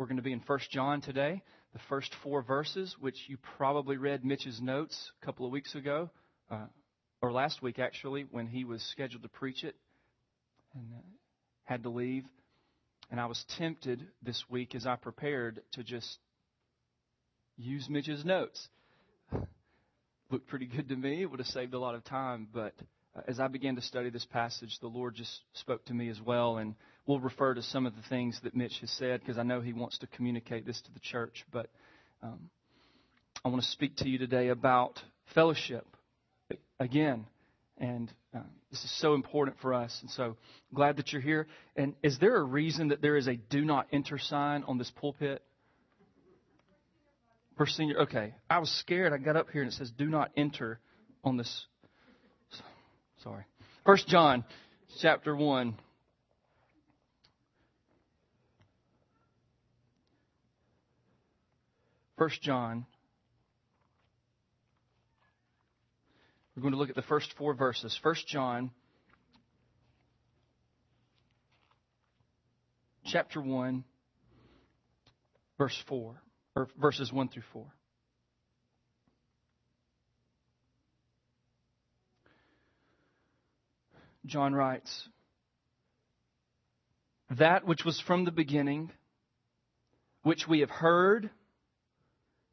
we're going to be in 1 John today, the first four verses, which you probably read Mitch's notes a couple of weeks ago, uh, or last week actually, when he was scheduled to preach it and uh, had to leave. And I was tempted this week as I prepared to just use Mitch's notes. Looked pretty good to me. It would have saved a lot of time, but uh, as I began to study this passage, the Lord just spoke to me as well. And we'll refer to some of the things that Mitch has said because I know he wants to communicate this to the church. But um, I want to speak to you today about fellowship again. And uh, this is so important for us. And so glad that you're here. And is there a reason that there is a do not enter sign on this pulpit? For senior, okay. I was scared. I got up here and it says do not enter on this. Sorry. First John chapter 1. First John We're going to look at the first four verses. 1 John chapter 1 verse 4 or verses 1 through 4. John writes, That which was from the beginning, which we have heard,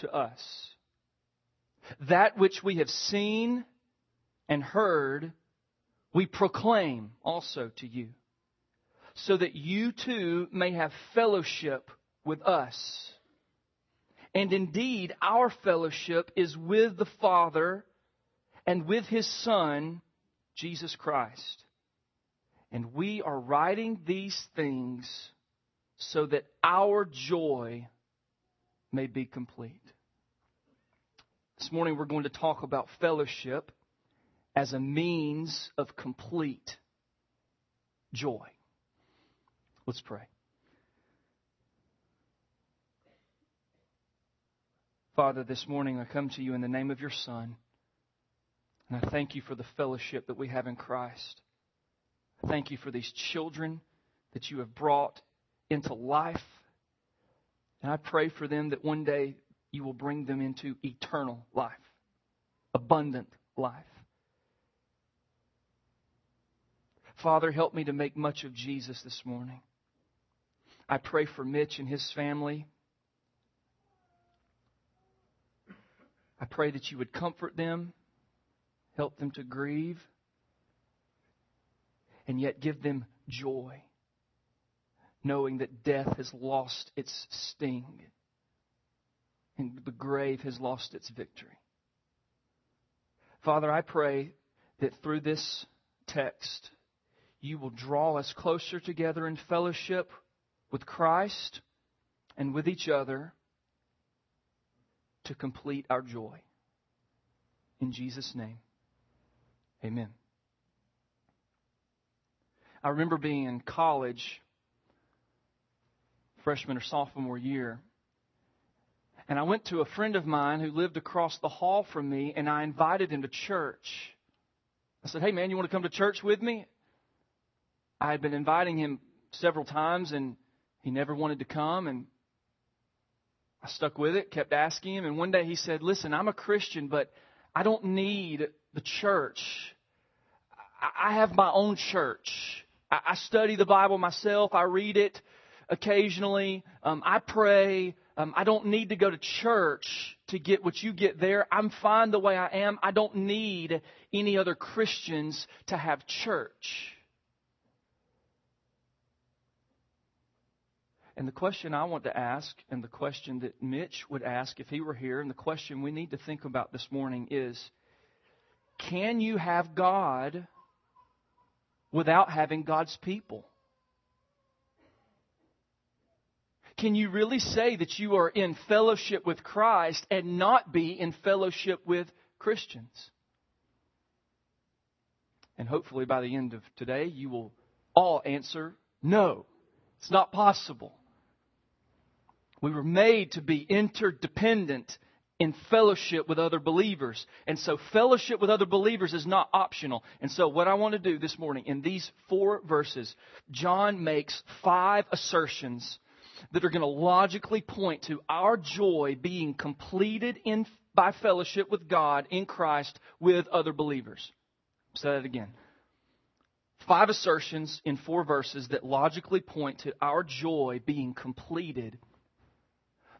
to us. That which we have seen and heard, we proclaim also to you, so that you too may have fellowship with us. And indeed, our fellowship is with the Father and with His Son, Jesus Christ. And we are writing these things so that our joy may be complete. This morning we're going to talk about fellowship as a means of complete joy. Let's pray. Father, this morning I come to you in the name of your Son, and I thank you for the fellowship that we have in Christ. I thank you for these children that you have brought into life. And I pray for them that one day you will bring them into eternal life, abundant life. Father, help me to make much of Jesus this morning. I pray for Mitch and his family. I pray that you would comfort them, help them to grieve, and yet give them joy, knowing that death has lost its sting and the grave has lost its victory. Father, I pray that through this text, you will draw us closer together in fellowship with Christ and with each other to complete our joy. In Jesus' name, amen. I remember being in college, freshman or sophomore year, and I went to a friend of mine who lived across the hall from me, and I invited him to church. I said, Hey, man, you want to come to church with me? I had been inviting him several times and he never wanted to come and I stuck with it, kept asking him, and one day he said, Listen, I'm a Christian, but I don't need the church. I have my own church. I study the Bible myself. I read it occasionally. Um, I pray. Um, I don't need to go to church to get what you get there. I'm fine the way I am. I don't need any other Christians to have church. And the question I want to ask, and the question that Mitch would ask if he were here, and the question we need to think about this morning is can you have God without having God's people? Can you really say that you are in fellowship with Christ and not be in fellowship with Christians? And hopefully by the end of today, you will all answer no. It's not possible. We were made to be interdependent in fellowship with other believers. And so fellowship with other believers is not optional. And so what I want to do this morning in these four verses, John makes five assertions that are going to logically point to our joy being completed in by fellowship with God in Christ with other believers. Say that again. Five assertions in four verses that logically point to our joy being completed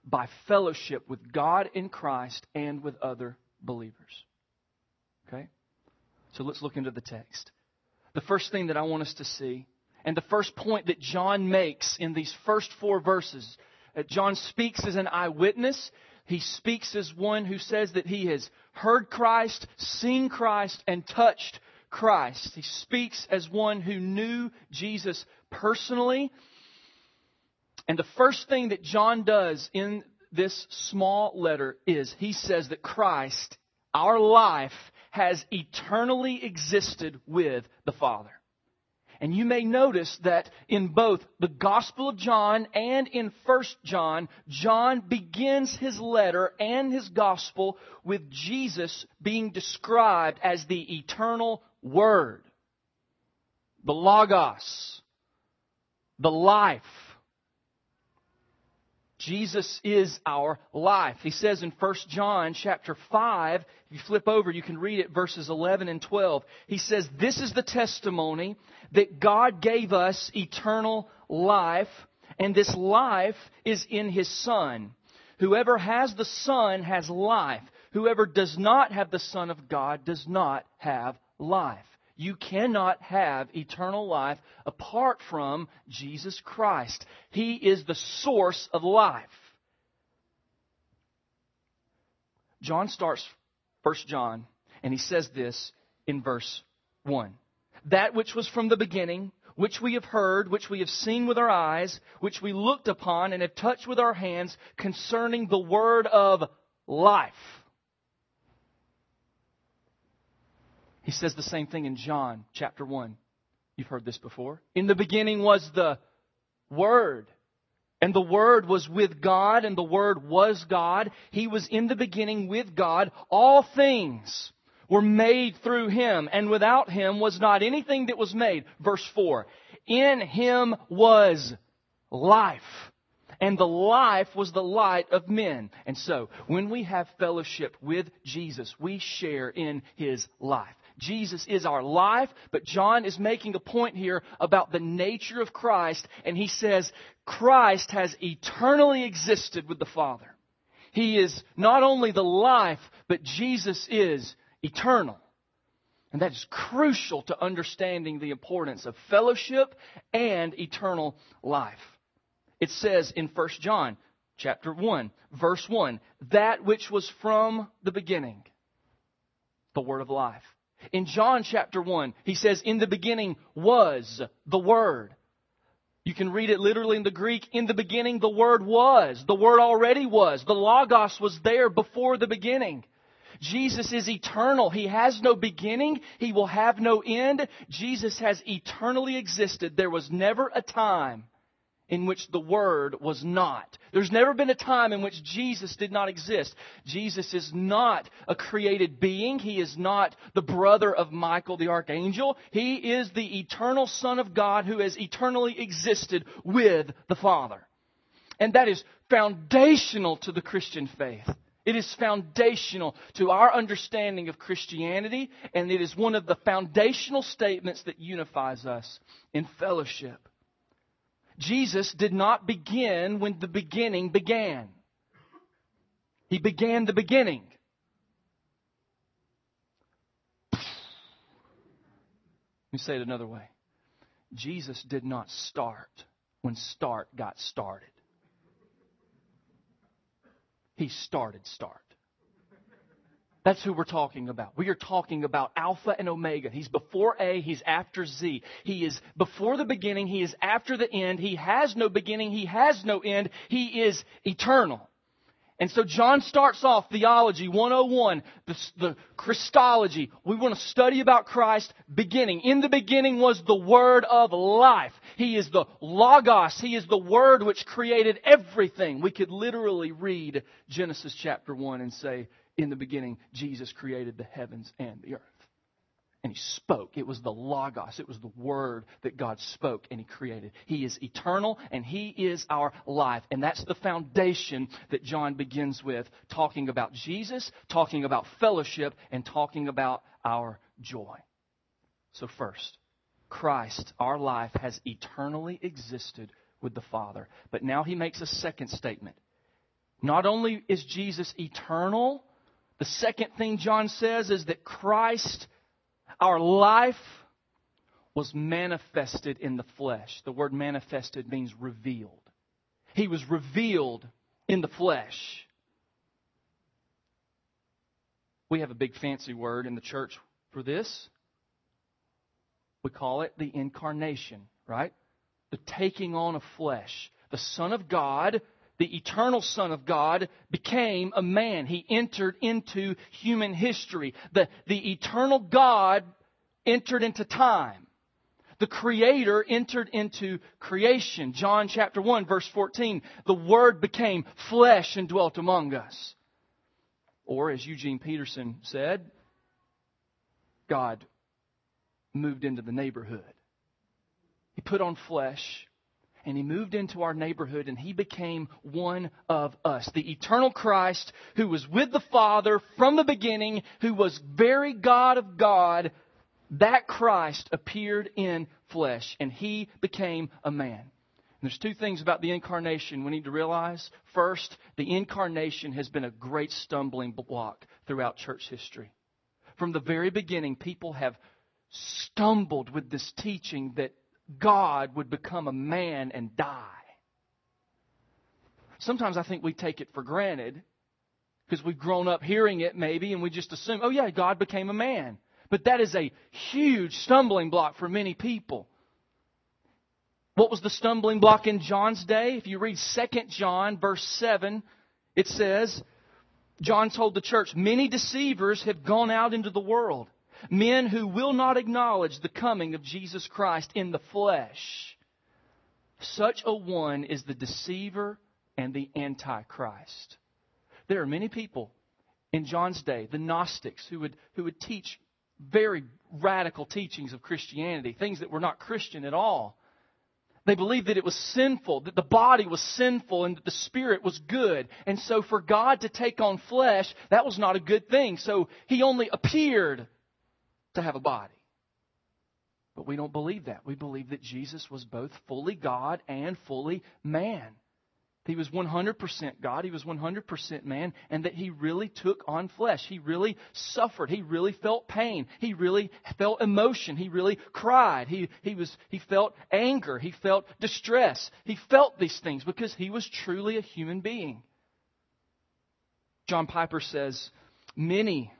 by fellowship with God in Christ and with other believers. Okay? So let's look into the text. The first thing that I want us to see, and the first point that John makes in these first four verses, that John speaks as an eyewitness. He speaks as one who says that he has heard Christ, seen Christ, and touched Christ. He speaks as one who knew Jesus personally and the first thing that John does in this small letter is he says that Christ, our life, has eternally existed with the Father. And you may notice that in both the Gospel of John and in 1 John, John begins his letter and his Gospel with Jesus being described as the eternal Word, the Logos, the life, Jesus is our life. He says in 1 John chapter 5, if you flip over, you can read it verses 11 and 12. He says, This is the testimony that God gave us eternal life, and this life is in His Son. Whoever has the Son has life. Whoever does not have the Son of God does not have life. You cannot have eternal life apart from Jesus Christ. He is the source of life. John starts 1 John, and he says this in verse 1. That which was from the beginning, which we have heard, which we have seen with our eyes, which we looked upon and have touched with our hands concerning the word of life. He says the same thing in John chapter 1. You've heard this before. In the beginning was the Word. And the Word was with God, and the Word was God. He was in the beginning with God. All things were made through Him, and without Him was not anything that was made. Verse 4. In Him was life. And the life was the light of men. And so, when we have fellowship with Jesus, we share in His life. Jesus is our life, but John is making a point here about the nature of Christ, and he says Christ has eternally existed with the Father. He is not only the life, but Jesus is eternal. And that is crucial to understanding the importance of fellowship and eternal life. It says in 1 John chapter 1, verse 1, that which was from the beginning, the word of life. In John chapter 1, he says, In the beginning was the Word. You can read it literally in the Greek. In the beginning, the Word was. The Word already was. The Logos was there before the beginning. Jesus is eternal. He has no beginning. He will have no end. Jesus has eternally existed. There was never a time in which the Word was not. There's never been a time in which Jesus did not exist. Jesus is not a created being. He is not the brother of Michael the archangel. He is the eternal Son of God who has eternally existed with the Father. And that is foundational to the Christian faith. It is foundational to our understanding of Christianity, and it is one of the foundational statements that unifies us in fellowship. Jesus did not begin when the beginning began. He began the beginning. Let me say it another way. Jesus did not start when start got started. He started start. That's who we're talking about. We are talking about Alpha and Omega. He's before A, he's after Z. He is before the beginning, he is after the end. He has no beginning, he has no end. He is eternal. And so John starts off Theology 101, the, the, Christology. We want to study about Christ beginning. In the beginning was the Word of life. He is the Logos. He is the Word which created everything. We could literally read Genesis chapter 1 and say, in the beginning, Jesus created the heavens and the earth and he spoke. It was the Logos. It was the Word that God spoke and he created. He is eternal and he is our life. And that's the foundation that John begins with, talking about Jesus, talking about fellowship, and talking about our joy. So, first, Christ, our life, has eternally existed with the Father. But now he makes a second statement. Not only is Jesus eternal, the second thing John says is that Christ our life was manifested in the flesh. The word manifested means revealed. He was revealed in the flesh. We have a big fancy word in the church for this. We call it the incarnation, right? The taking on of flesh. The Son of God, the eternal Son of God, became a man. He entered into human history. The, the eternal God entered into time. The Creator entered into creation. John chapter 1 verse 14. The Word became flesh and dwelt among us. Or as Eugene Peterson said, God moved into the neighborhood. He put on flesh and he moved into our neighborhood and he became one of us. The eternal Christ who was with the Father from the beginning, who was very God of God, that Christ appeared in flesh and he became a man. And there's two things about the incarnation we need to realize. First, the incarnation has been a great stumbling block throughout church history. From the very beginning, people have stumbled with this teaching that God would become a man and die. Sometimes I think we take it for granted because we've grown up hearing it maybe and we just assume, oh yeah, God became a man. But that is a huge stumbling block for many people. What was the stumbling block in John's day? If you read 2 John, verse 7, it says, John told the church, Many deceivers have gone out into the world, men who will not acknowledge the coming of Jesus Christ in the flesh. Such a one is the deceiver and the antichrist. There are many people in John's day, the Gnostics, who would, who would teach very radical teachings of Christianity, things that were not Christian at all. They believed that it was sinful, that the body was sinful, and that the spirit was good. And so for God to take on flesh, that was not a good thing. So he only appeared to have a body. But we don't believe that. We believe that Jesus was both fully God and fully man. He was 100% God, he was 100% man, and that he really took on flesh. He really suffered. He really felt pain. He really felt emotion. He really cried. He, he, was, he felt anger. He felt distress. He felt these things because he was truly a human being. John Piper says, Many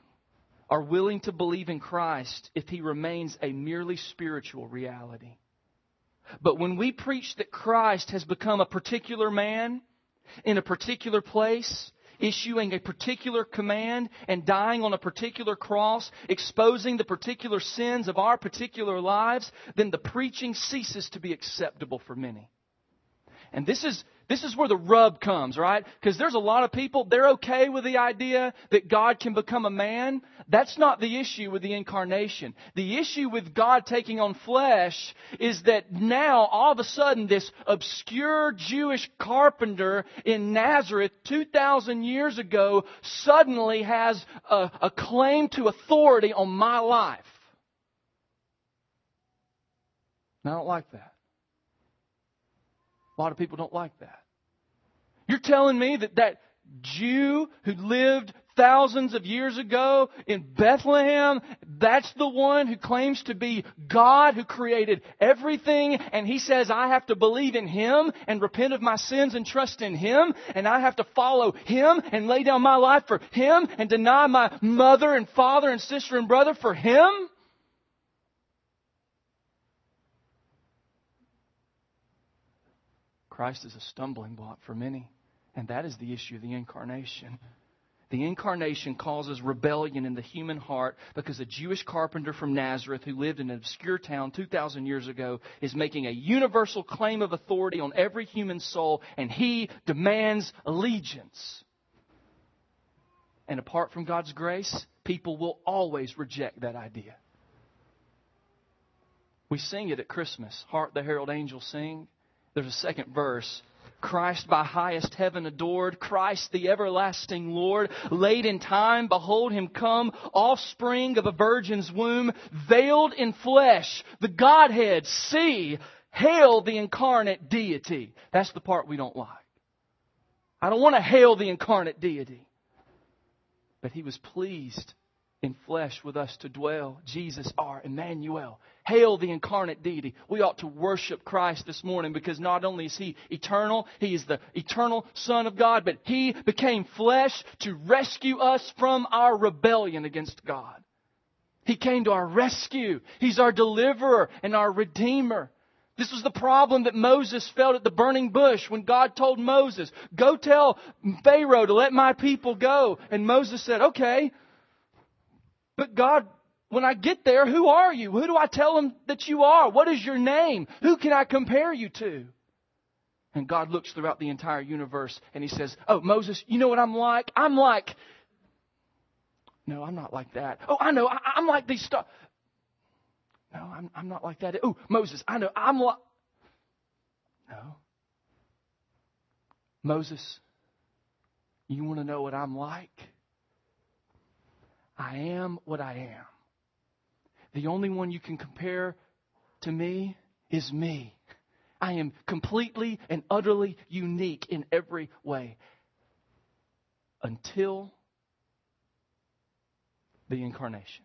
are willing to believe in Christ if he remains a merely spiritual reality. But when we preach that Christ has become a particular man in a particular place, issuing a particular command and dying on a particular cross, exposing the particular sins of our particular lives, then the preaching ceases to be acceptable for many. And this is, this is where the rub comes, right? Because there's a lot of people, they're okay with the idea that God can become a man. That's not the issue with the incarnation. The issue with God taking on flesh is that now, all of a sudden, this obscure Jewish carpenter in Nazareth 2,000 years ago suddenly has a, a claim to authority on my life. And I don't like that. A lot of people don't like that. You're telling me that that Jew who lived thousands of years ago in Bethlehem. That's the one who claims to be God who created everything. And he says, I have to believe in him and repent of my sins and trust in him. And I have to follow him and lay down my life for him and deny my mother and father and sister and brother for him. Christ is a stumbling block for many. And that is the issue of the incarnation. The incarnation causes rebellion in the human heart because a Jewish carpenter from Nazareth who lived in an obscure town 2,000 years ago is making a universal claim of authority on every human soul, and he demands allegiance. And apart from God's grace, people will always reject that idea. We sing it at Christmas. Hark the herald angels sing. There's a second verse. Christ by highest heaven adored, Christ the everlasting Lord, late in time, behold him come, offspring of a virgin's womb, veiled in flesh, the Godhead, see, hail the incarnate deity. That's the part we don't like. I don't want to hail the incarnate deity. But he was pleased in flesh with us to dwell. Jesus, our Emmanuel. Hail the incarnate deity. We ought to worship Christ this morning because not only is He eternal, He is the eternal Son of God, but He became flesh to rescue us from our rebellion against God. He came to our rescue. He's our deliverer and our redeemer. This was the problem that Moses felt at the burning bush when God told Moses, Go tell Pharaoh to let my people go. And Moses said, Okay, but God, when I get there, who are you? Who do I tell them that you are? What is your name? Who can I compare you to? And God looks throughout the entire universe and he says, Oh, Moses, you know what I'm like? I'm like, no, I'm not like that. Oh, I know, I, am like these stars. No, I'm, I'm not like that. Oh, Moses, I know, I'm like. No. Moses, you want to know what I'm like? I am what I am. The only one you can compare to me is me. I am completely and utterly unique in every way until the incarnation.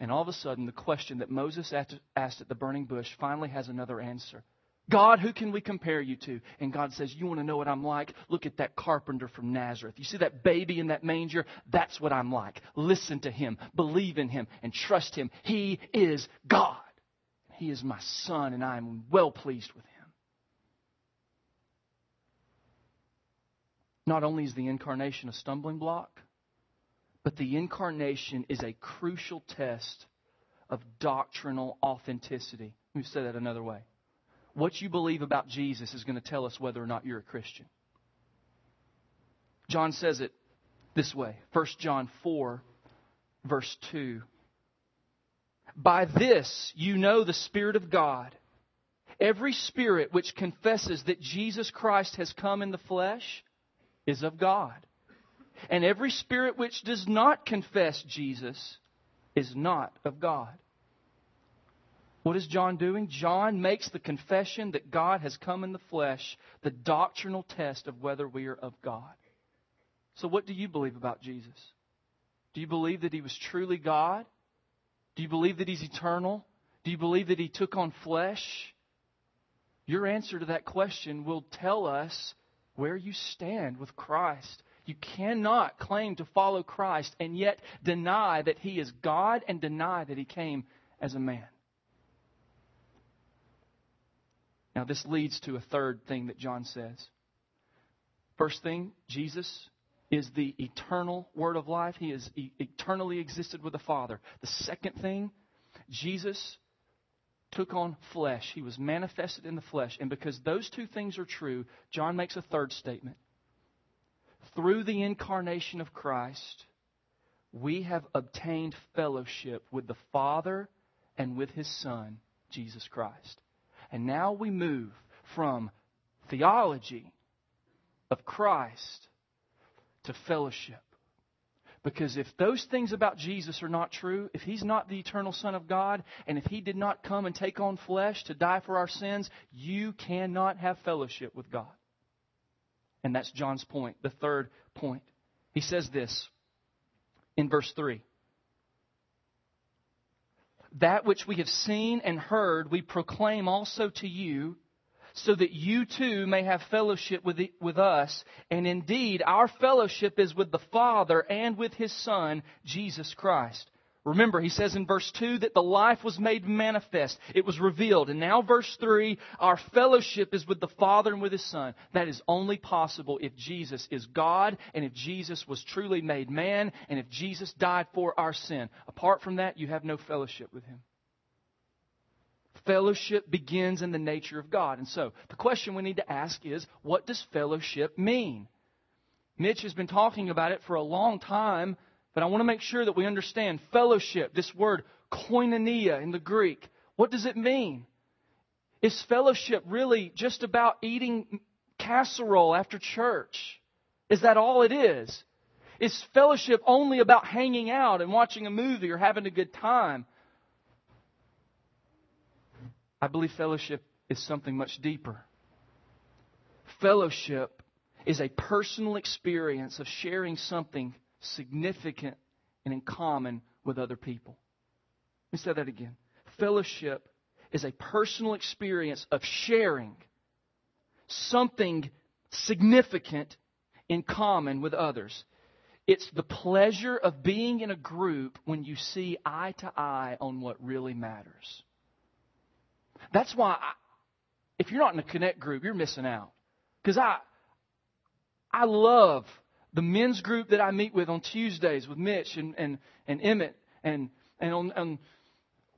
And all of a sudden, the question that Moses asked at the burning bush finally has another answer. God, who can we compare you to? And God says, You want to know what I'm like? Look at that carpenter from Nazareth. You see that baby in that manger? That's what I'm like. Listen to him, believe in him, and trust him. He is God. He is my son, and I am well pleased with him. Not only is the incarnation a stumbling block, but the incarnation is a crucial test of doctrinal authenticity. Let me say that another way what you believe about Jesus is going to tell us whether or not you're a Christian. John says it this way 1 John 4, verse 2. By this you know the Spirit of God. Every spirit which confesses that Jesus Christ has come in the flesh is of God. And every spirit which does not confess Jesus is not of God. What is John doing? John makes the confession that God has come in the flesh the doctrinal test of whether we are of God. So, what do you believe about Jesus? Do you believe that he was truly God? Do you believe that he's eternal? Do you believe that he took on flesh? Your answer to that question will tell us where you stand with Christ. You cannot claim to follow Christ and yet deny that he is God and deny that he came as a man. Now, this leads to a third thing that John says. First thing, Jesus is the eternal Word of life. He has eternally existed with the Father. The second thing, Jesus took on flesh. He was manifested in the flesh. And because those two things are true, John makes a third statement. Through the incarnation of Christ, we have obtained fellowship with the Father and with His Son, Jesus Christ. And now we move from theology of Christ to fellowship. Because if those things about Jesus are not true, if he's not the eternal Son of God, and if he did not come and take on flesh to die for our sins, you cannot have fellowship with God. And that's John's point, the third point. He says this in verse 3 That which we have seen and heard, we proclaim also to you, so that you too may have fellowship with, the, with us. And indeed, our fellowship is with the Father and with His Son, Jesus Christ. Remember, he says in verse 2 that the life was made manifest. It was revealed. And now verse 3, our fellowship is with the Father and with His Son. That is only possible if Jesus is God and if Jesus was truly made man and if Jesus died for our sin. Apart from that, you have no fellowship with Him. Fellowship begins in the nature of God. And so, the question we need to ask is, what does fellowship mean? Mitch has been talking about it for a long time but I want to make sure that we understand fellowship, this word koinonia in the Greek. What does it mean? Is fellowship really just about eating casserole after church? Is that all it is? Is fellowship only about hanging out and watching a movie or having a good time? I believe fellowship is something much deeper. Fellowship is a personal experience of sharing something significant and in common with other people. Let me say that again. Fellowship is a personal experience of sharing something significant in common with others. It's the pleasure of being in a group when you see eye to eye on what really matters. That's why, I, if you're not in a connect group, you're missing out. Because I, I love the men's group that I meet with on Tuesdays with Mitch and, and, and Emmett and, and on, on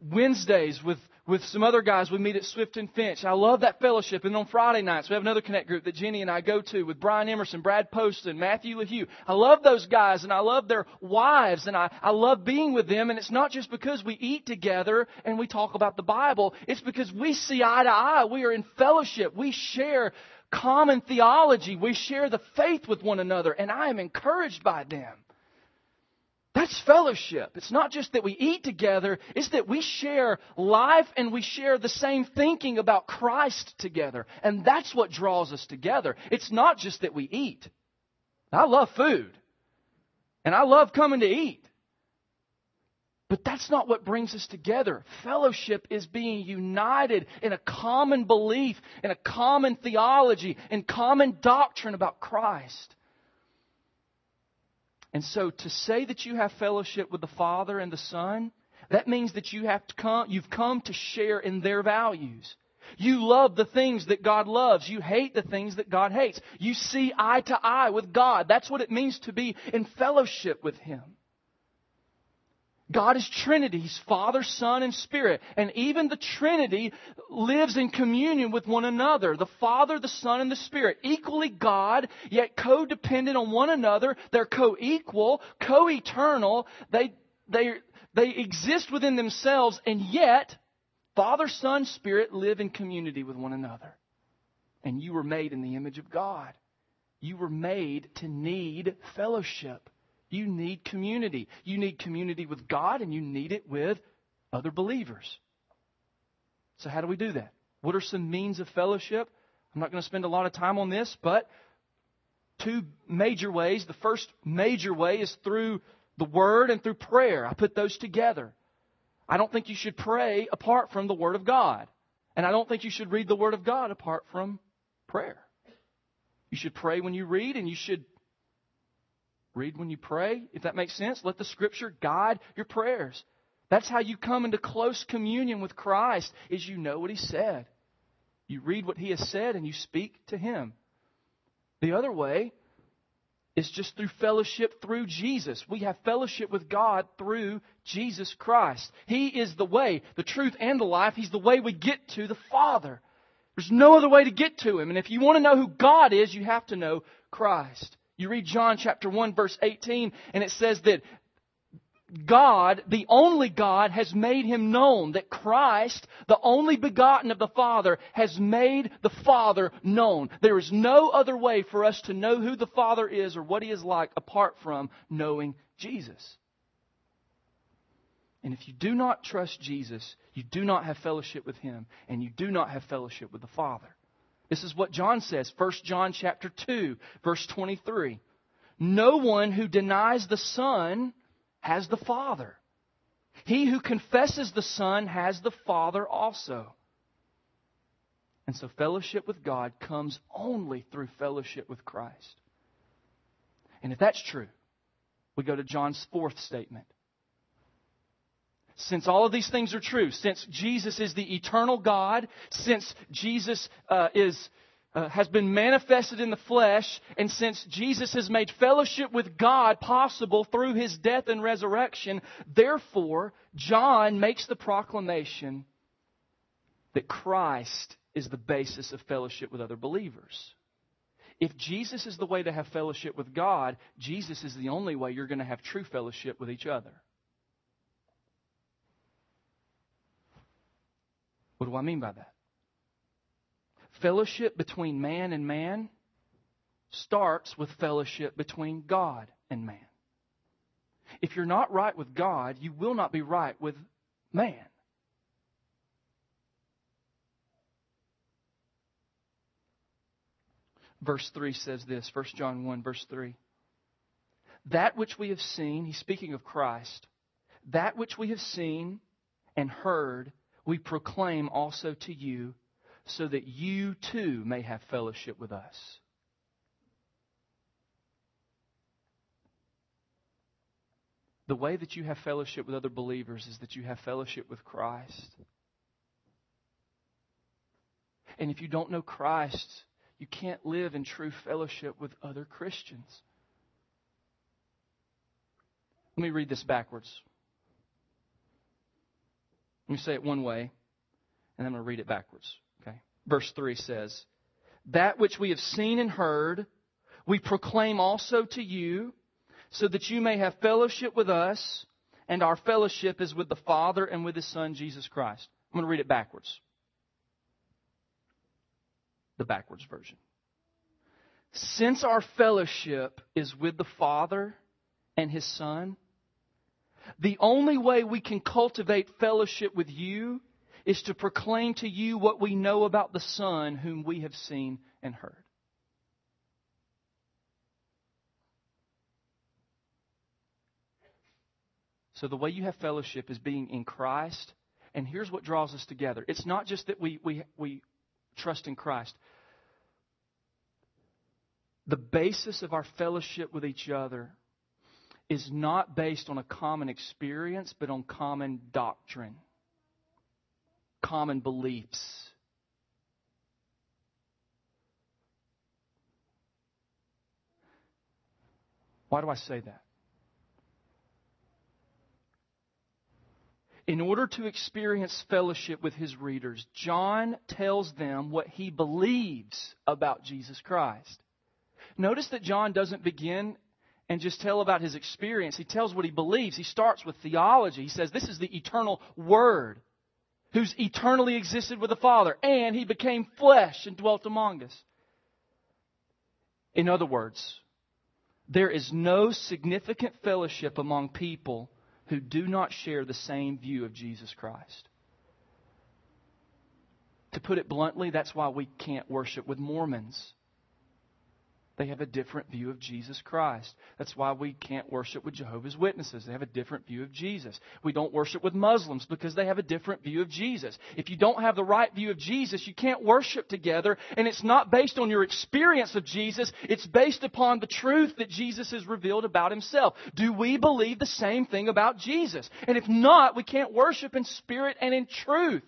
Wednesdays with, with some other guys we meet at Swift and Finch. I love that fellowship. And on Friday nights, we have another Connect group that Jenny and I go to with Brian Emerson, Brad Poston, Matthew LaHue. I love those guys and I love their wives and I, I love being with them. And it's not just because we eat together and we talk about the Bible. It's because we see eye to eye. We are in fellowship. We share common theology. We share the faith with one another, and I am encouraged by them. That's fellowship. It's not just that we eat together, it's that we share life and we share the same thinking about Christ together. And that's what draws us together. It's not just that we eat. I love food. And I love coming to eat. But that's not what brings us together. Fellowship is being united in a common belief, in a common theology, in common doctrine about Christ. And so to say that you have fellowship with the Father and the Son, that means that you have to come, you've come to share in their values. You love the things that God loves. You hate the things that God hates. You see eye to eye with God. That's what it means to be in fellowship with Him. God is Trinity. He's Father, Son, and Spirit. And even the Trinity lives in communion with one another. The Father, the Son, and the Spirit. Equally God, yet co-dependent on one another. They're co-equal, co-eternal. They, they, they exist within themselves, and yet, Father, Son, Spirit live in community with one another. And you were made in the image of God. You were made to need fellowship. You need community. You need community with God and you need it with other believers. So, how do we do that? What are some means of fellowship? I'm not going to spend a lot of time on this, but two major ways. The first major way is through the Word and through prayer. I put those together. I don't think you should pray apart from the Word of God. And I don't think you should read the Word of God apart from prayer. You should pray when you read, and you should Read when you pray, if that makes sense. Let the scripture guide your prayers. That's how you come into close communion with Christ is you know what he said. You read what he has said and you speak to him. The other way is just through fellowship through Jesus. We have fellowship with God through Jesus Christ. He is the way, the truth, and the life. He's the way we get to the Father. There's no other way to get to Him. And if you want to know who God is, you have to know Christ. You read John chapter 1 verse 18 and it says that God, the only God, has made him known. That Christ, the only begotten of the Father, has made the Father known. There is no other way for us to know who the Father is or what he is like apart from knowing Jesus. And if you do not trust Jesus, you do not have fellowship with him, and you do not have fellowship with the Father. This is what John says, 1 John chapter 2, verse 23. No one who denies the Son has the Father. He who confesses the Son has the Father also. And so fellowship with God comes only through fellowship with Christ. And if that's true, we go to John's fourth statement. Since all of these things are true, since Jesus is the eternal God, since Jesus uh, is uh, has been manifested in the flesh, and since Jesus has made fellowship with God possible through his death and resurrection, therefore, John makes the proclamation that Christ is the basis of fellowship with other believers. If Jesus is the way to have fellowship with God, Jesus is the only way you're going to have true fellowship with each other. What do I mean by that? Fellowship between man and man starts with fellowship between God and man. If you're not right with God, you will not be right with man. Verse 3 says this 1 John 1, verse 3. That which we have seen, he's speaking of Christ, that which we have seen and heard, we proclaim also to you so that you too may have fellowship with us. The way that you have fellowship with other believers is that you have fellowship with Christ. And if you don't know Christ, you can't live in true fellowship with other Christians. Let me read this backwards. Let me say it one way, and I'm going to read it backwards Okay? verse 3 says, That which we have seen and heard, we proclaim also to you, so that you may have fellowship with us, and our fellowship is with the Father and with His Son, Jesus Christ. I'm going to read it backwards. The backwards version. Since our fellowship is with the Father and His Son, the only way we can cultivate fellowship with you is to proclaim to you what we know about the Son whom we have seen and heard. So, the way you have fellowship is being in Christ. And here's what draws us together it's not just that we, we, we trust in Christ, the basis of our fellowship with each other is not based on a common experience, but on common doctrine common beliefs. Why do I say that? In order to experience fellowship with his readers, John tells them what he believes about Jesus Christ. Notice that John doesn't begin and just tell about his experience. He tells what he believes. He starts with theology. He says, This is the eternal Word who's eternally existed with the Father, and he became flesh and dwelt among us. In other words, there is no significant fellowship among people who do not share the same view of Jesus Christ. To put it bluntly, that's why we can't worship with Mormons. They have a different view of Jesus Christ. That's why we can't worship with Jehovah's Witnesses. They have a different view of Jesus. We don't worship with Muslims because they have a different view of Jesus. If you don't have the right view of Jesus, you can't worship together, and it's not based on your experience of Jesus, it's based upon the truth that Jesus has revealed about himself. Do we believe the same thing about Jesus? And if not, we can't worship in spirit and in truth.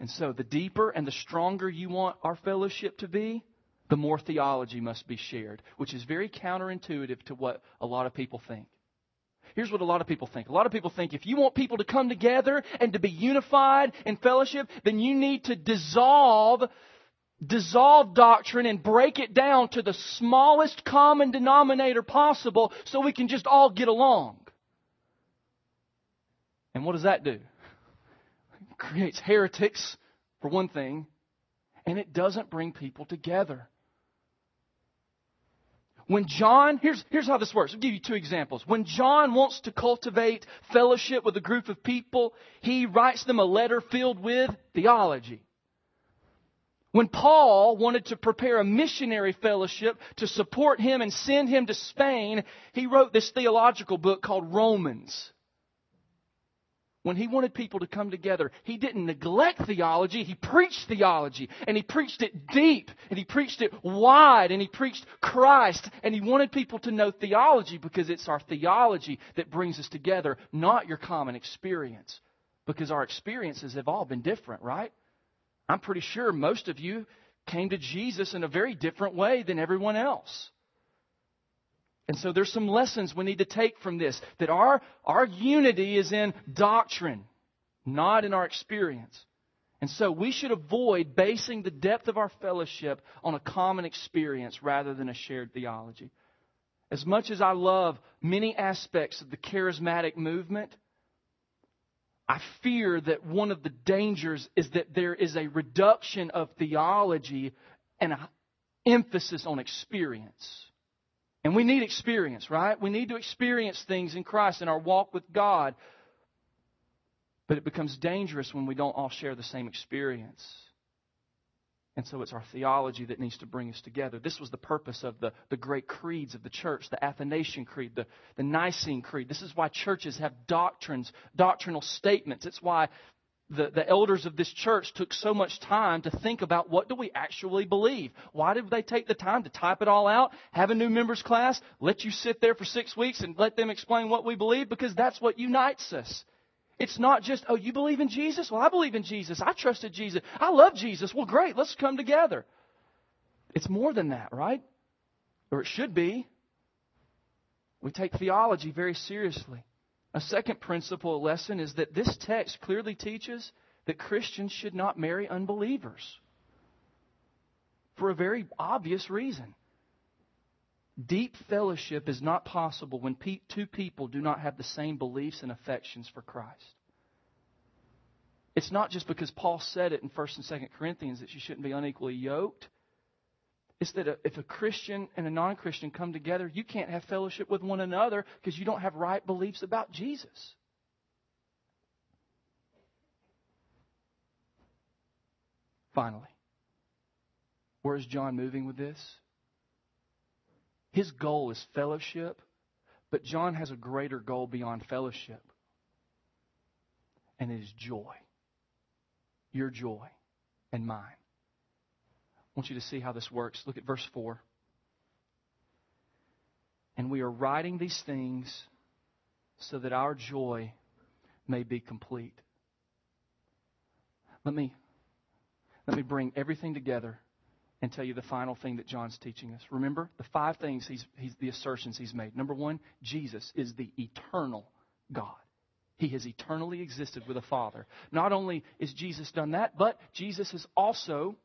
And so, the deeper and the stronger you want our fellowship to be, the more theology must be shared, which is very counterintuitive to what a lot of people think. Here's what a lot of people think. A lot of people think if you want people to come together and to be unified in fellowship, then you need to dissolve dissolve doctrine and break it down to the smallest common denominator possible so we can just all get along. And what does that do? Creates heretics, for one thing, and it doesn't bring people together. When John, here's, here's how this works. I'll give you two examples. When John wants to cultivate fellowship with a group of people, he writes them a letter filled with theology. When Paul wanted to prepare a missionary fellowship to support him and send him to Spain, he wrote this theological book called Romans. When he wanted people to come together, he didn't neglect theology, he preached theology. And he preached it deep, and he preached it wide, and he preached Christ. And he wanted people to know theology because it's our theology that brings us together, not your common experience. Because our experiences have all been different, right? I'm pretty sure most of you came to Jesus in a very different way than everyone else. And so there's some lessons we need to take from this that our, our unity is in doctrine, not in our experience. And so we should avoid basing the depth of our fellowship on a common experience rather than a shared theology. As much as I love many aspects of the charismatic movement, I fear that one of the dangers is that there is a reduction of theology and an emphasis on experience. And we need experience, right? We need to experience things in Christ in our walk with God. But it becomes dangerous when we don't all share the same experience. And so it's our theology that needs to bring us together. This was the purpose of the, the great creeds of the church, the Athanasian Creed, the, the Nicene Creed. This is why churches have doctrines, doctrinal statements. It's why the, the elders of this church took so much time to think about what do we actually believe. Why did they take the time to type it all out, have a new members class, let you sit there for six weeks and let them explain what we believe? Because that's what unites us. It's not just, oh, you believe in Jesus? Well, I believe in Jesus. I trusted Jesus. I love Jesus. Well, great. Let's come together. It's more than that, right? Or it should be. We take theology very seriously. A second principle lesson is that this text clearly teaches that Christians should not marry unbelievers for a very obvious reason. Deep fellowship is not possible when two people do not have the same beliefs and affections for Christ. It's not just because Paul said it in 1st and 2nd Corinthians that you shouldn't be unequally yoked. It's that if a Christian and a non Christian come together, you can't have fellowship with one another because you don't have right beliefs about Jesus. Finally, where is John moving with this? His goal is fellowship, but John has a greater goal beyond fellowship, and it is joy. Your joy and mine. Want you to see how this works. Look at verse 4. And we are writing these things so that our joy may be complete. Let me, let me bring everything together and tell you the final thing that John's teaching us. Remember the five things he's, he's the assertions he's made. Number one, Jesus is the eternal God. He has eternally existed with the Father. Not only is Jesus done that, but Jesus is also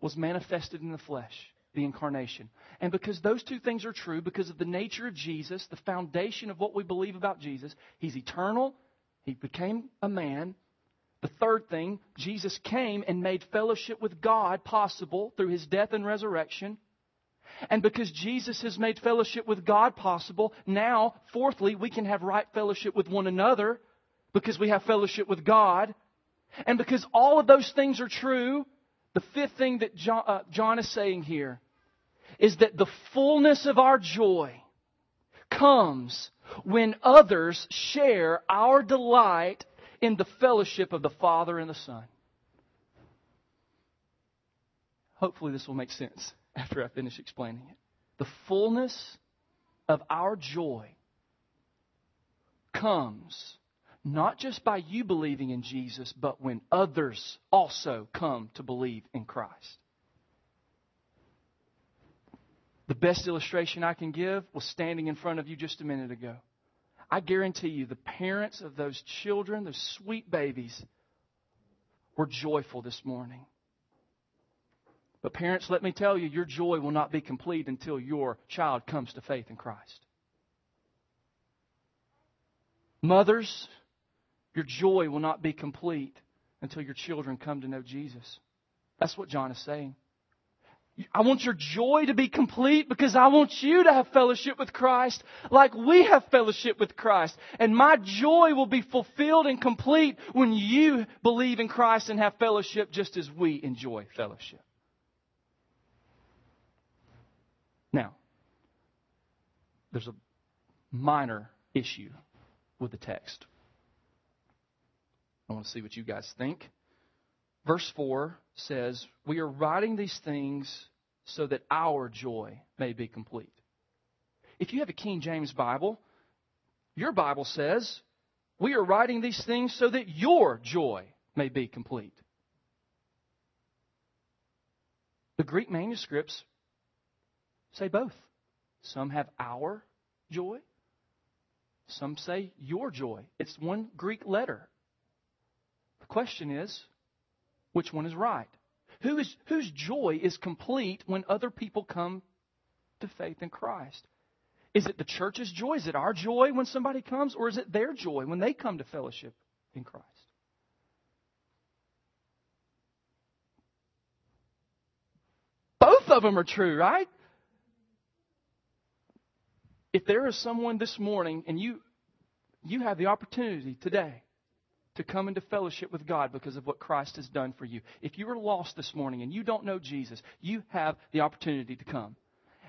was manifested in the flesh, the incarnation. And because those two things are true, because of the nature of Jesus, the foundation of what we believe about Jesus, he's eternal, he became a man, the third thing, Jesus came and made fellowship with God possible through his death and resurrection. And because Jesus has made fellowship with God possible, now, fourthly, we can have right fellowship with one another because we have fellowship with God. And because all of those things are true, the fifth thing that John, uh, John is saying here is that the fullness of our joy comes when others share our delight in the fellowship of the Father and the Son. Hopefully, this will make sense after I finish explaining it. The fullness of our joy comes not just by you believing in Jesus, but when others also come to believe in Christ. The best illustration I can give was standing in front of you just a minute ago. I guarantee you, the parents of those children, those sweet babies, were joyful this morning. But, parents, let me tell you, your joy will not be complete until your child comes to faith in Christ. Mothers, your joy will not be complete until your children come to know Jesus. That's what John is saying. I want your joy to be complete because I want you to have fellowship with Christ like we have fellowship with Christ. And my joy will be fulfilled and complete when you believe in Christ and have fellowship just as we enjoy fellowship. Now, there's a minor issue with the text. I want to see what you guys think. Verse 4 says, We are writing these things so that our joy may be complete. If you have a King James Bible, your Bible says, We are writing these things so that your joy may be complete. The Greek manuscripts say both. Some have our joy, some say your joy. It's one Greek letter. Question is, which one is right? Who is, whose joy is complete when other people come to faith in Christ? Is it the church's joy? Is it our joy when somebody comes? Or is it their joy when they come to fellowship in Christ? Both of them are true, right? If there is someone this morning and you you have the opportunity today to come into fellowship with God because of what Christ has done for you. If you are lost this morning and you don't know Jesus, you have the opportunity to come.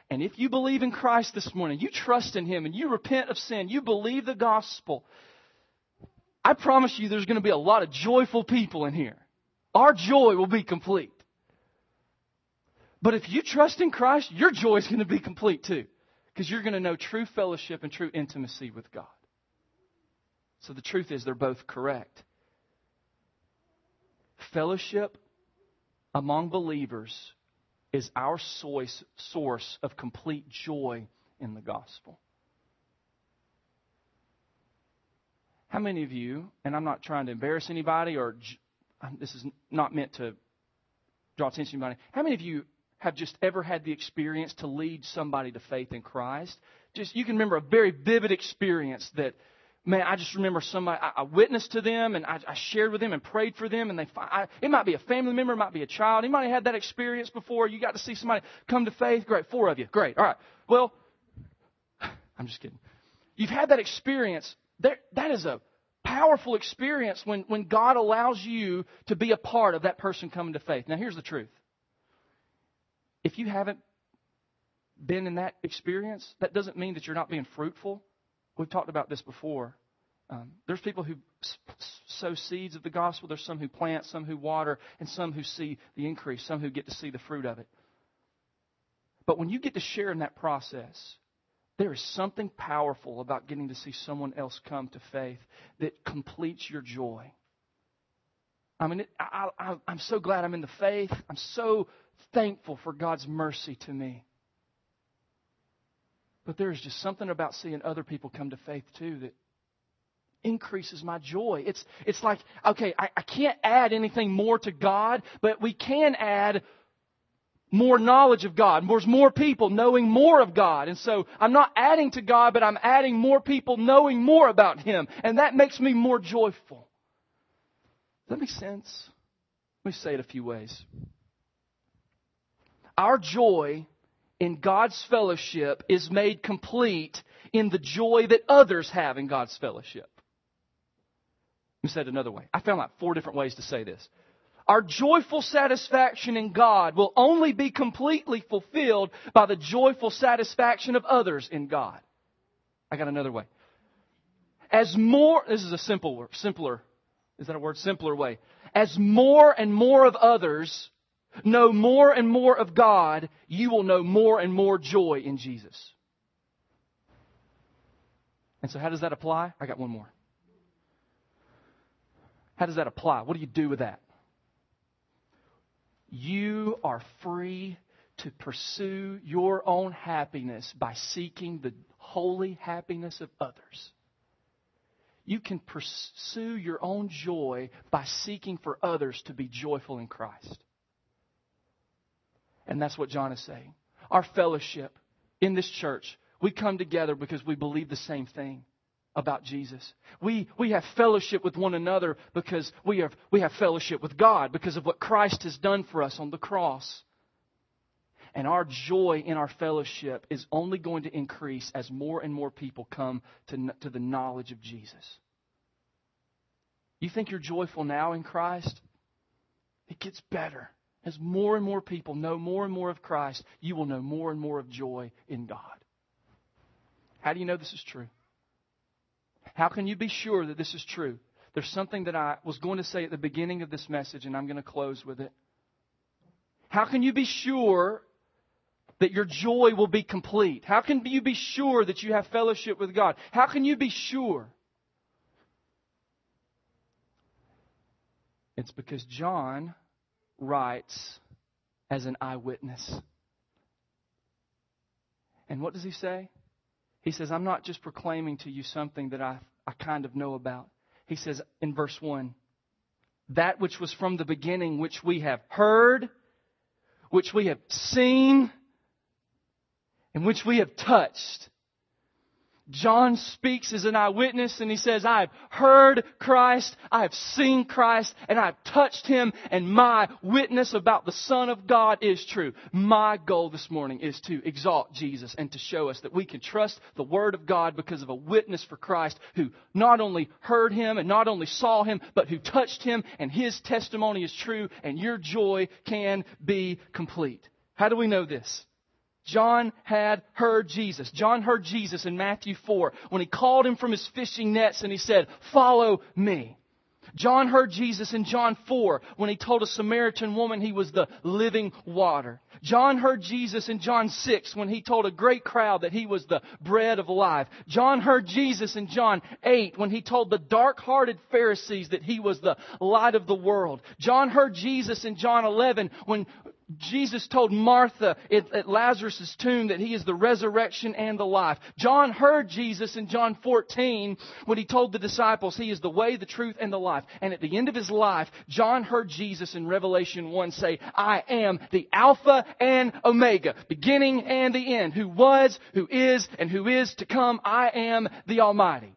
And if you believe in Christ this morning, you trust in Him and you repent of sin, you believe the gospel, I promise you there's going to be a lot of joyful people in here. Our joy will be complete. But if you trust in Christ, your joy is going to be complete too. Because you're going to know true fellowship and true intimacy with God. So the truth is, they're both correct. Fellowship among believers is our source, of complete joy in the gospel. How many of you, and I'm not trying to embarrass anybody or this is not meant to draw attention to anybody, how many of you have just ever had the experience to lead somebody to faith in Christ? Just you can remember a very vivid experience that man, I just remember somebody, I, I witnessed to them and I, I, shared with them and prayed for them. And they, I, it might be a family member, it might be a child. Anybody had that experience before? You got to see somebody come to faith? Great, four of you. Great. All right. Well, I'm just kidding. You've had that experience. There, that is a powerful experience when, when God allows you to be a part of that person coming to faith. Now, here's the truth. If you haven't been in that experience, that doesn't mean that you're not being fruitful. We've talked about this before. Um, there's people who sow seeds of the gospel. There's some who plant, some who water, and some who see the increase, some who get to see the fruit of it. But when you get to share in that process, there is something powerful about getting to see someone else come to faith that completes your joy. I mean, it, I, I, I'm so glad I'm in the faith. I'm so thankful for God's mercy to me. But there's just something about seeing other people come to faith too that increases my joy. It's, it's like, okay, I, I can't add anything more to God, but we can add more knowledge of God. There's more people knowing more of God. And so I'm not adding to God, but I'm adding more people knowing more about Him. And that makes me more joyful. Does that make sense? Let me say it a few ways. Our joy in God's fellowship is made complete in the joy that others have in God's fellowship. Let me say it another way. I found like four different ways to say this. Our joyful satisfaction in God will only be completely fulfilled by the joyful satisfaction of others in God. I got another way. As more, this is a simple, simpler, is that a word? Simpler way. As more and more of others know more and more of God, you will know more and more joy in Jesus. And so, how does that apply? I got one more. How does that apply? What do you do with that? You are free to pursue your own happiness by seeking the holy happiness of others. You can pursue your own joy by seeking for others to be joyful in Christ. And that's what John is saying. Our fellowship in this church, we come together because we believe the same thing about Jesus. We, we have fellowship with one another because we have, we have fellowship with God because of what Christ has done for us on the cross. And our joy in our fellowship is only going to increase as more and more people come to, to the knowledge of Jesus. You think you're joyful now in Christ? It gets better. As more and more people know more and more of Christ, you will know more and more of joy in God. How do you know this is true? How can you be sure that this is true? There's something that I was going to say at the beginning of this message, and I'm going to close with it. How can you be sure that your joy will be complete? How can you be sure that you have fellowship with God? How can you be sure? It's because John writes as an eyewitness. And what does he say? He says, I'm not just proclaiming to you something that I, I kind of know about. He says in verse 1 that which was from the beginning, which we have heard, which we have seen, and which we have touched. John speaks as an eyewitness and he says, I have heard Christ, I have seen Christ, and I have touched him, and my witness about the Son of God is true. My goal this morning is to exalt Jesus and to show us that we can trust the Word of God because of a witness for Christ who not only heard him and not only saw him, but who touched him, and his testimony is true, and your joy can be complete. How do we know this? John had heard Jesus. John heard Jesus in Matthew 4 when he called him from his fishing nets and he said, Follow me. John heard Jesus in John 4 when he told a Samaritan woman he was the living water. John heard Jesus in John 6 when he told a great crowd that he was the bread of life. John heard Jesus in John 8 when he told the dark-hearted Pharisees that he was the light of the world. John heard Jesus in John 11 when Jesus told Martha at, Lazarus' tomb that he is the resurrection and the life. John heard Jesus in John 14 when he told the disciples he is the way, the truth, and the life. And at the end of his life, John heard Jesus in Revelation 1 say, I am the Alpha and Omega, beginning and the end, who was, who is, and who is to come. I am the Almighty.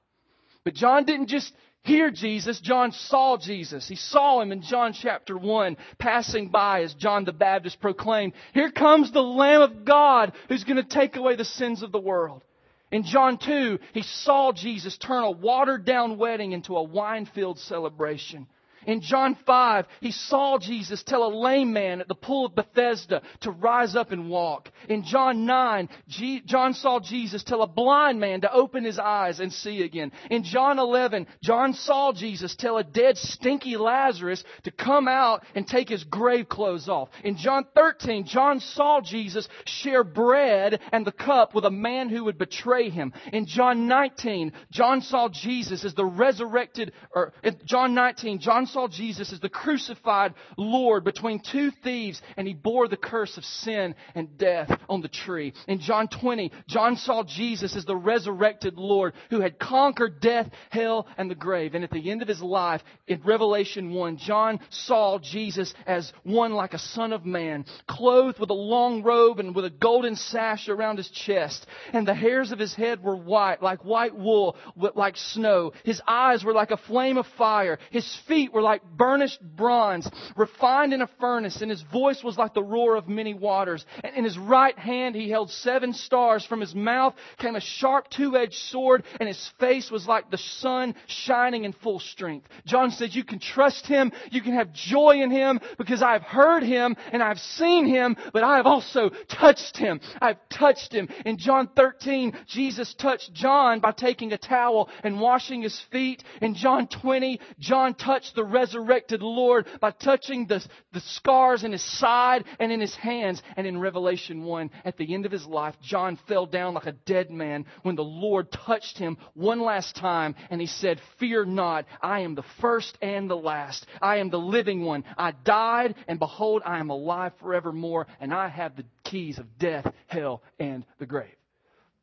But John didn't just hear Jesus, John saw Jesus. He saw him in John chapter 1 passing by as John the Baptist proclaimed, Here comes the Lamb of God who's going to take away the sins of the world. In John 2, he saw Jesus turn a watered down wedding into a wine filled celebration. In John 5, he saw Jesus tell a lame man at the pool of Bethesda to rise up and walk. In John 9, G- John saw Jesus tell a blind man to open his eyes and see again. In John 11, John saw Jesus tell a dead, stinky Lazarus to come out and take his grave clothes off. In John 13, John saw Jesus share bread and the cup with a man who would betray him. In John 19, John saw Jesus as the resurrected, or in John 19, John saw Jesus as the crucified Lord between two thieves, and he bore the curse of sin and death on the tree. In John 20, John saw Jesus as the resurrected Lord who had conquered death, hell, and the grave. And at the end of his life, in Revelation 1, John saw Jesus as one like a son of man, clothed with a long robe and with a golden sash around his chest. And the hairs of his head were white, like white wool, like snow. His eyes were like a flame of fire. His feet were were like burnished bronze, refined in a furnace, and his voice was like the roar of many waters. And in his right hand he held seven stars. From his mouth came a sharp two-edged sword, and his face was like the sun shining in full strength. John says you can trust him, you can have joy in him, because I've heard him and I've seen him, but I have also touched him. I've touched him. In John 13, Jesus touched John by taking a towel and washing his feet. In John 20, John touched the resurrected Lord by touching the, the scars in his side and in his hands. And in Revelation 1, at the end of his life, John fell down like a dead man when the Lord touched him one last time and he said, Fear not, I am the first and the last. I am the living one. I died and behold, I am alive forevermore and I have the keys of death, hell, and the grave.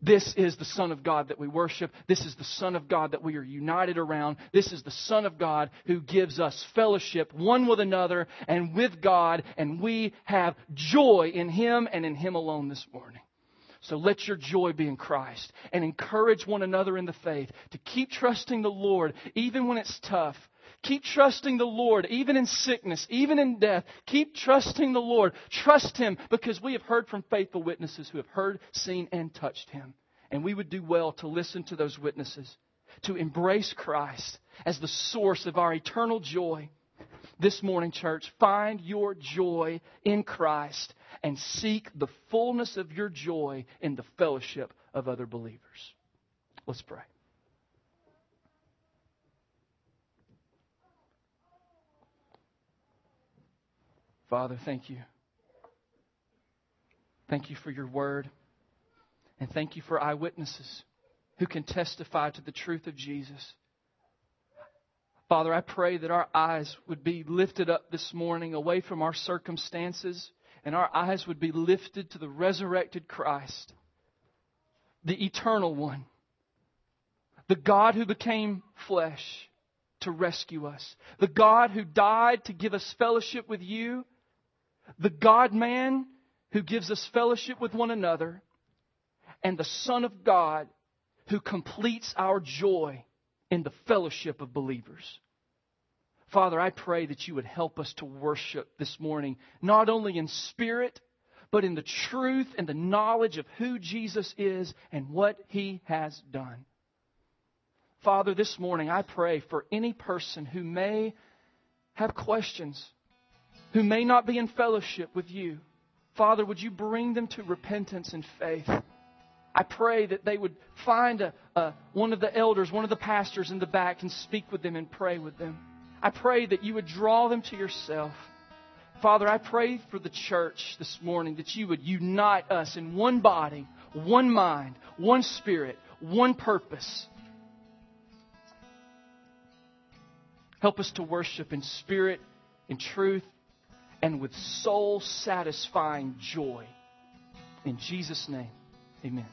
This is the Son of God that we worship. This is the Son of God that we are united around. This is the Son of God who gives us fellowship one with another and with God, and we have joy in Him and in Him alone this morning. So let your joy be in Christ and encourage one another in the faith to keep trusting the Lord even when it's tough. Keep trusting the Lord, even in sickness, even in death. Keep trusting the Lord. Trust Him because we have heard from faithful witnesses who have heard, seen, and touched Him. And we would do well to listen to those witnesses, to embrace Christ as the source of our eternal joy. This morning, church, find your joy in Christ and seek the fullness of your joy in the fellowship of other believers. Let's pray. Father, thank you. Thank you for your word. And thank you for eyewitnesses who can testify to the truth of Jesus. Father, I pray that our eyes would be lifted up this morning away from our circumstances and our eyes would be lifted to the resurrected Christ, the eternal one, the God who became flesh to rescue us, the God who died to give us fellowship with you, the God man who gives us fellowship with one another, and the Son of God who completes our joy in the fellowship of believers. Father, I pray that you would help us to worship this morning, not only in spirit, but in the truth and the knowledge of who Jesus is and what he has done. Father, this morning I pray for any person who may have questions, who may not be in fellowship with you. Father, would you bring them to repentance and faith? I pray that they would find a, a, one of the elders, one of the pastors in the back, and speak with them and pray with them. I pray that you would draw them to yourself. Father, I pray for the church this morning that you would unite us in one body, one mind, one spirit, one purpose. Help us to worship in spirit, in truth, and with soul satisfying joy. In Jesus' name, amen.